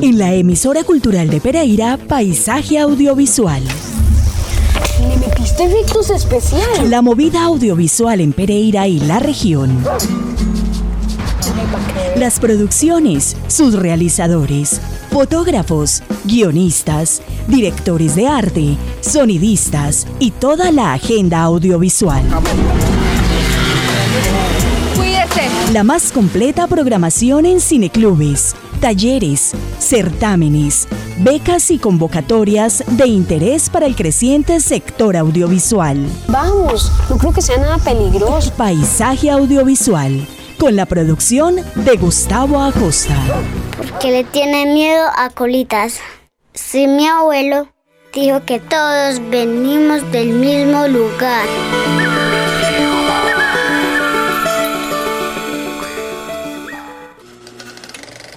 En la emisora cultural de Pereira, Paisaje Audiovisual. Le metiste efectos especiales. La movida audiovisual en Pereira y la región. Las producciones, sus realizadores, fotógrafos, guionistas, directores de arte, sonidistas y toda la agenda audiovisual. La más completa programación en cineclubes, talleres, certámenes, becas y convocatorias de interés para el creciente sector audiovisual. Vamos, no creo que sea nada peligroso. Paisaje audiovisual, con la producción de Gustavo Acosta. que le tiene miedo a colitas. Si mi abuelo dijo que todos venimos del mismo lugar.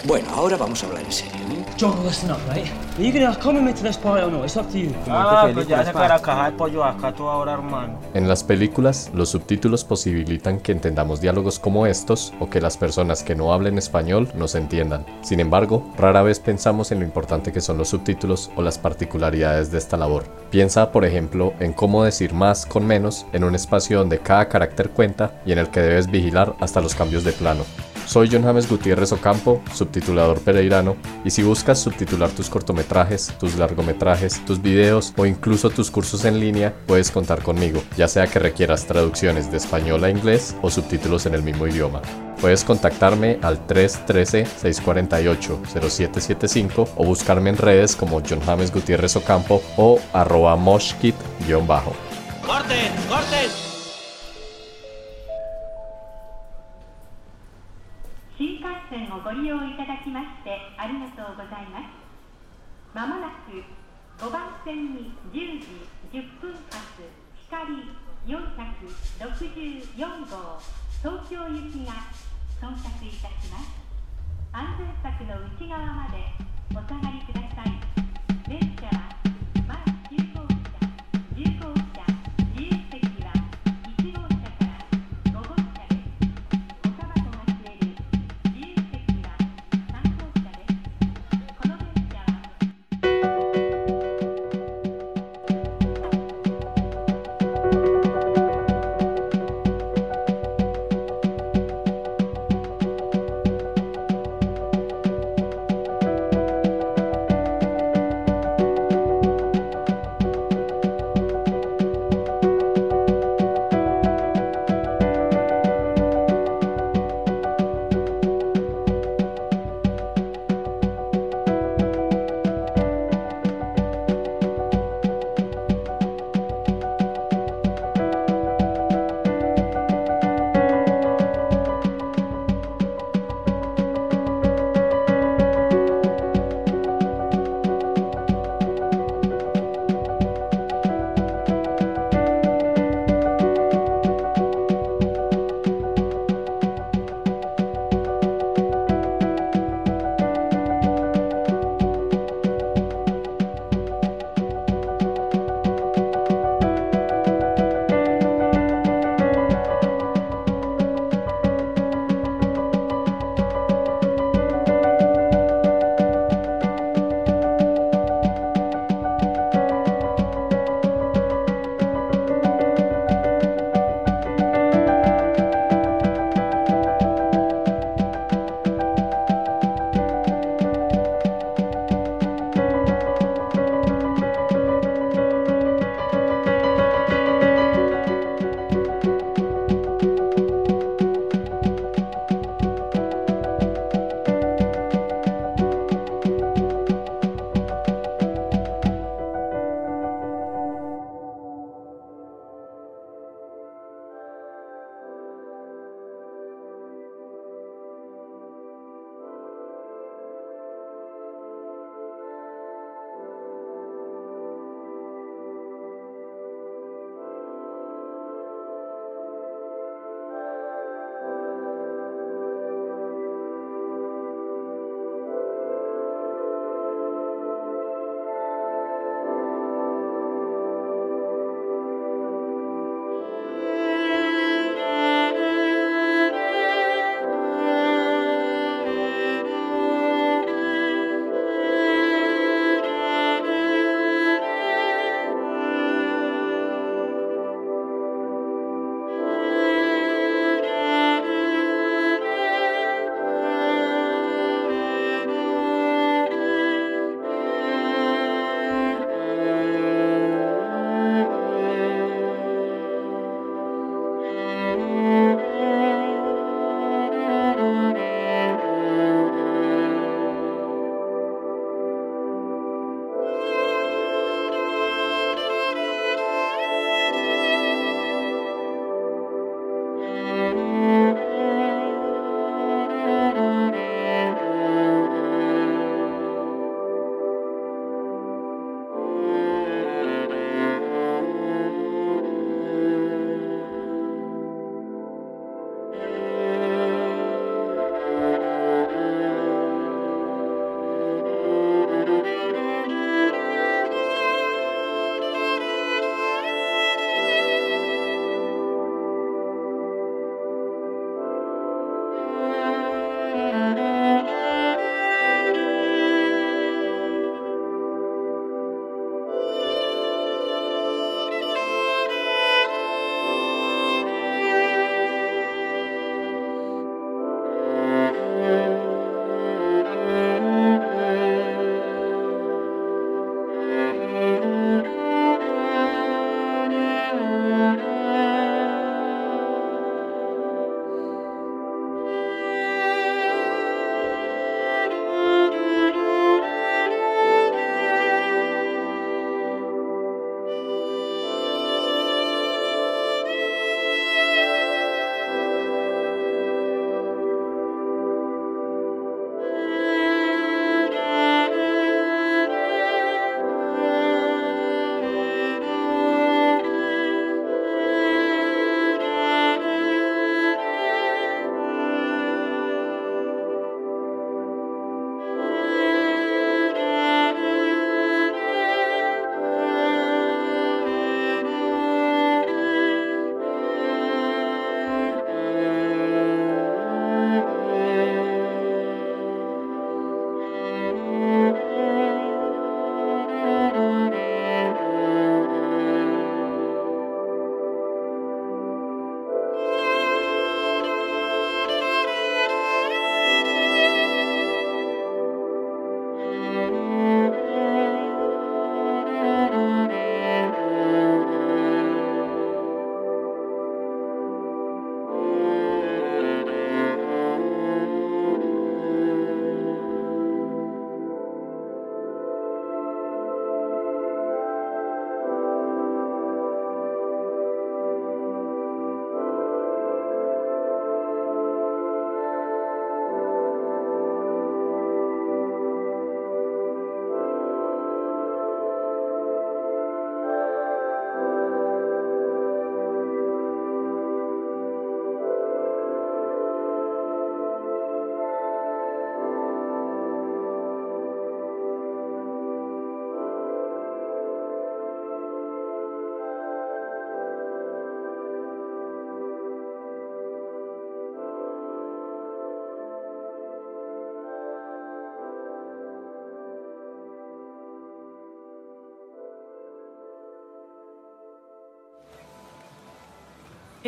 Bueno, ahora vamos a hablar en serio. ¿eh? John, listen up, right? Are you gonna come with me to this party or no? It's up to you. Ah, pues ya se para cajar pollo acá tú ahora, hermano. En las películas, los subtítulos posibilitan que entendamos diálogos como estos o que las personas que no hablen español nos entiendan. Sin embargo, rara vez pensamos en lo importante que son los subtítulos o las particularidades de esta labor. Piensa, por ejemplo, en cómo decir más con menos en un espacio donde cada carácter cuenta y en el que debes vigilar hasta los cambios de plano. Soy John James Gutiérrez Ocampo, subtitulador pereirano, y si buscas subtitular tus cortometrajes, tus largometrajes, tus videos o incluso tus cursos en línea, puedes contar conmigo, ya sea que requieras traducciones de español a inglés o subtítulos en el mismo idioma. Puedes contactarme al 313-648-0775 o buscarme en redes como John James Gutiérrez Ocampo o arroba moshkit-bajo. ¡Corten! 利用いただきましてありがとうございます。まもなく5番線に10時10分発光464号東京行きが到着いたします。安全柵の内側までお下がりください。電車は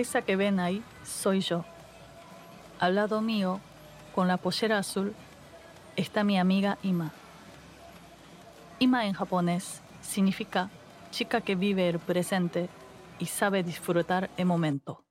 Esa que ven ahí soy yo. Al lado mío, con la pollera azul, está mi amiga Ima. Ima en japonés significa chica que vive el presente y sabe disfrutar el momento.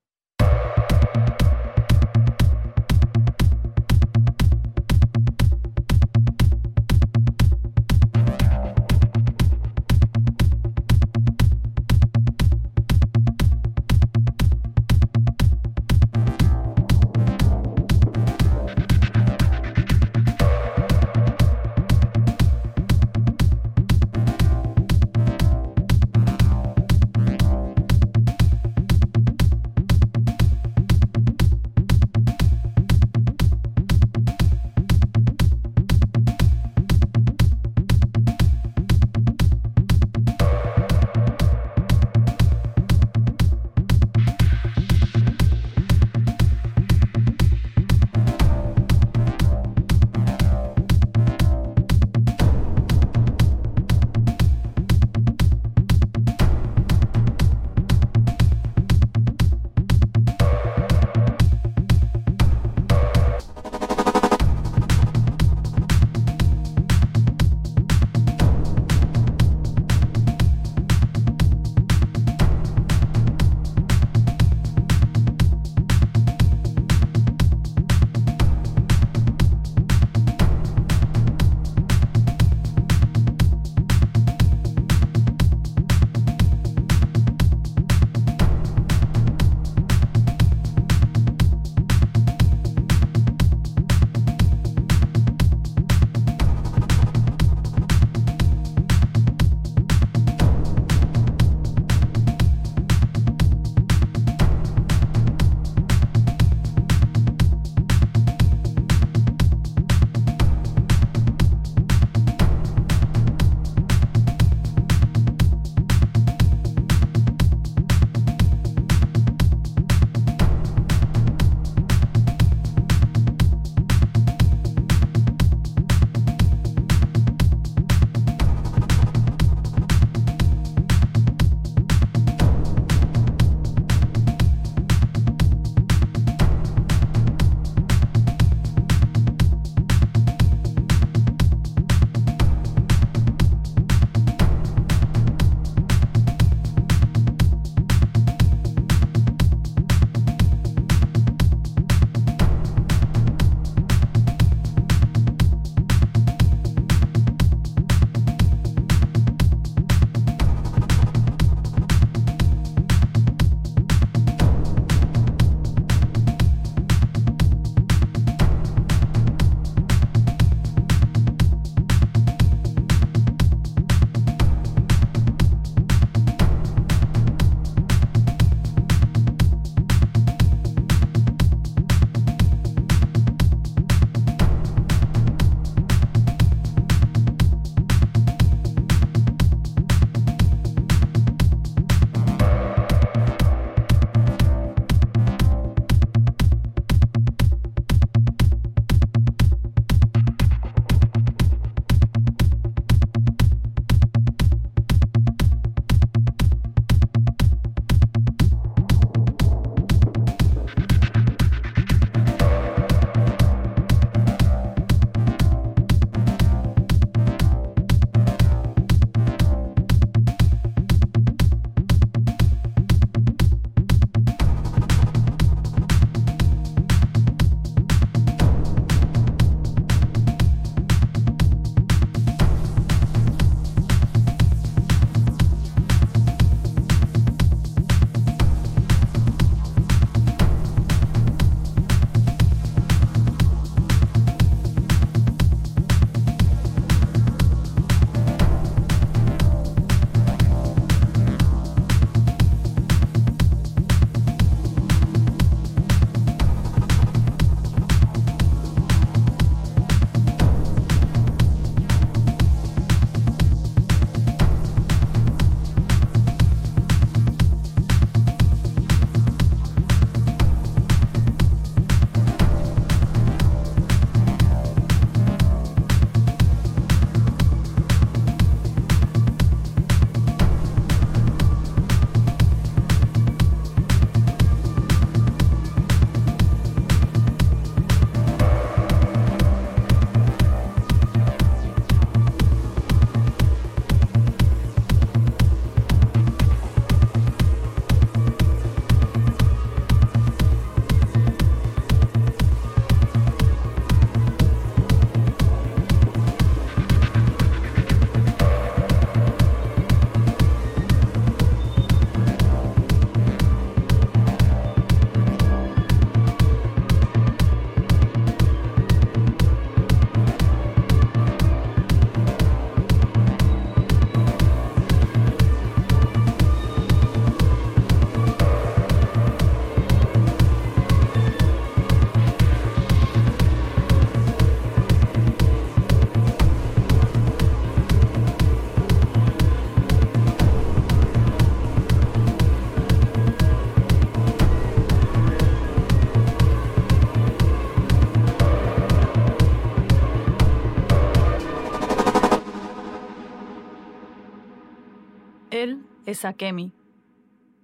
Es Akemi.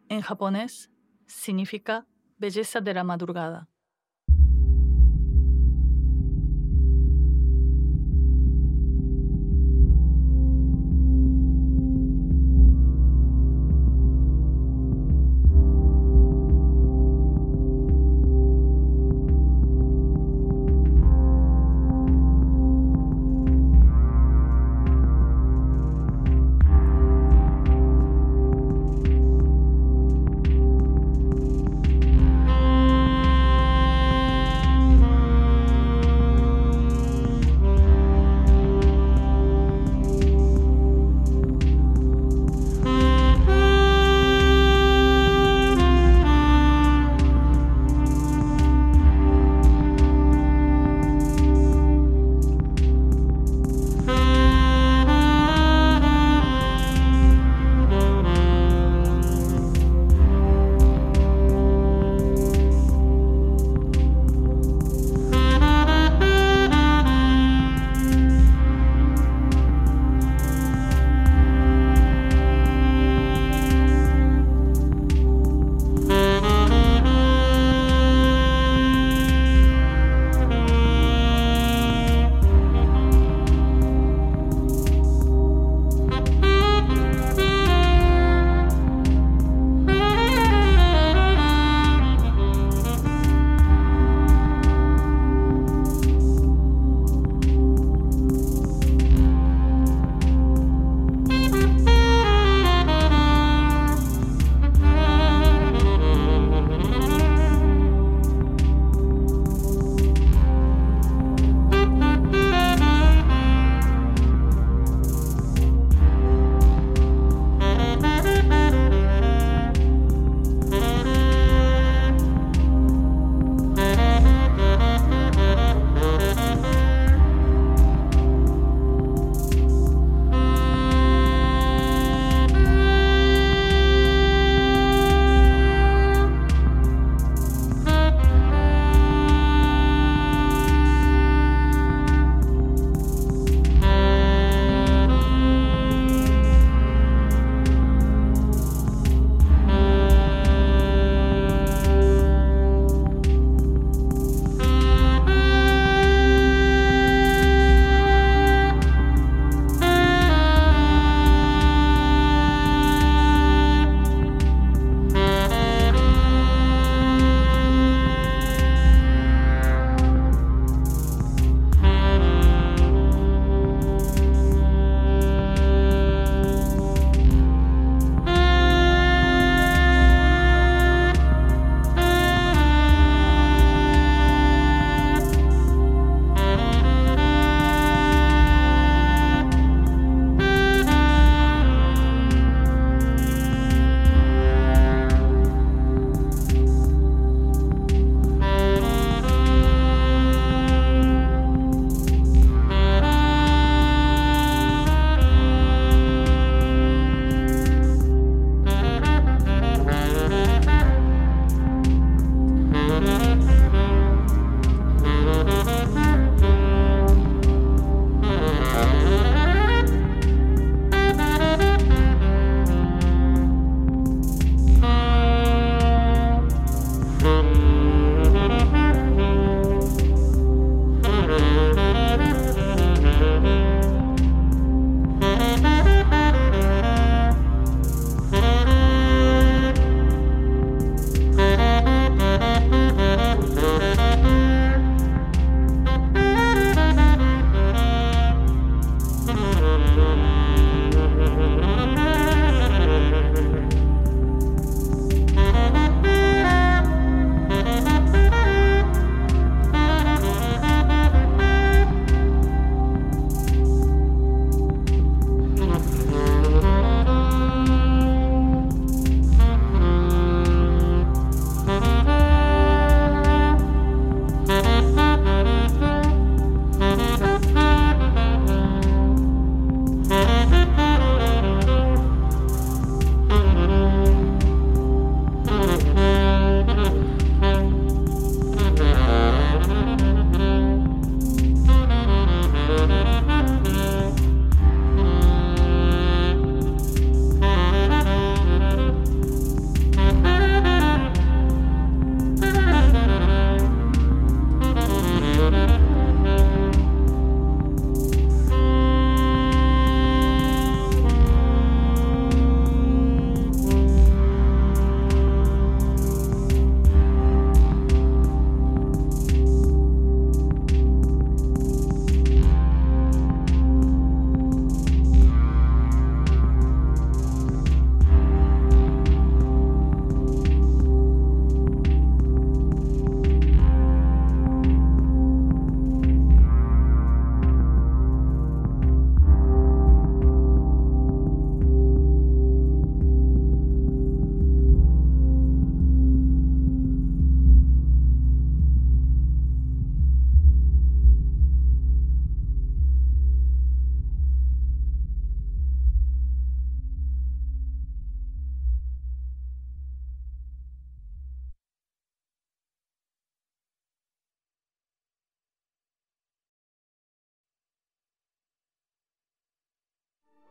En japonés significa belleza de la madrugada.「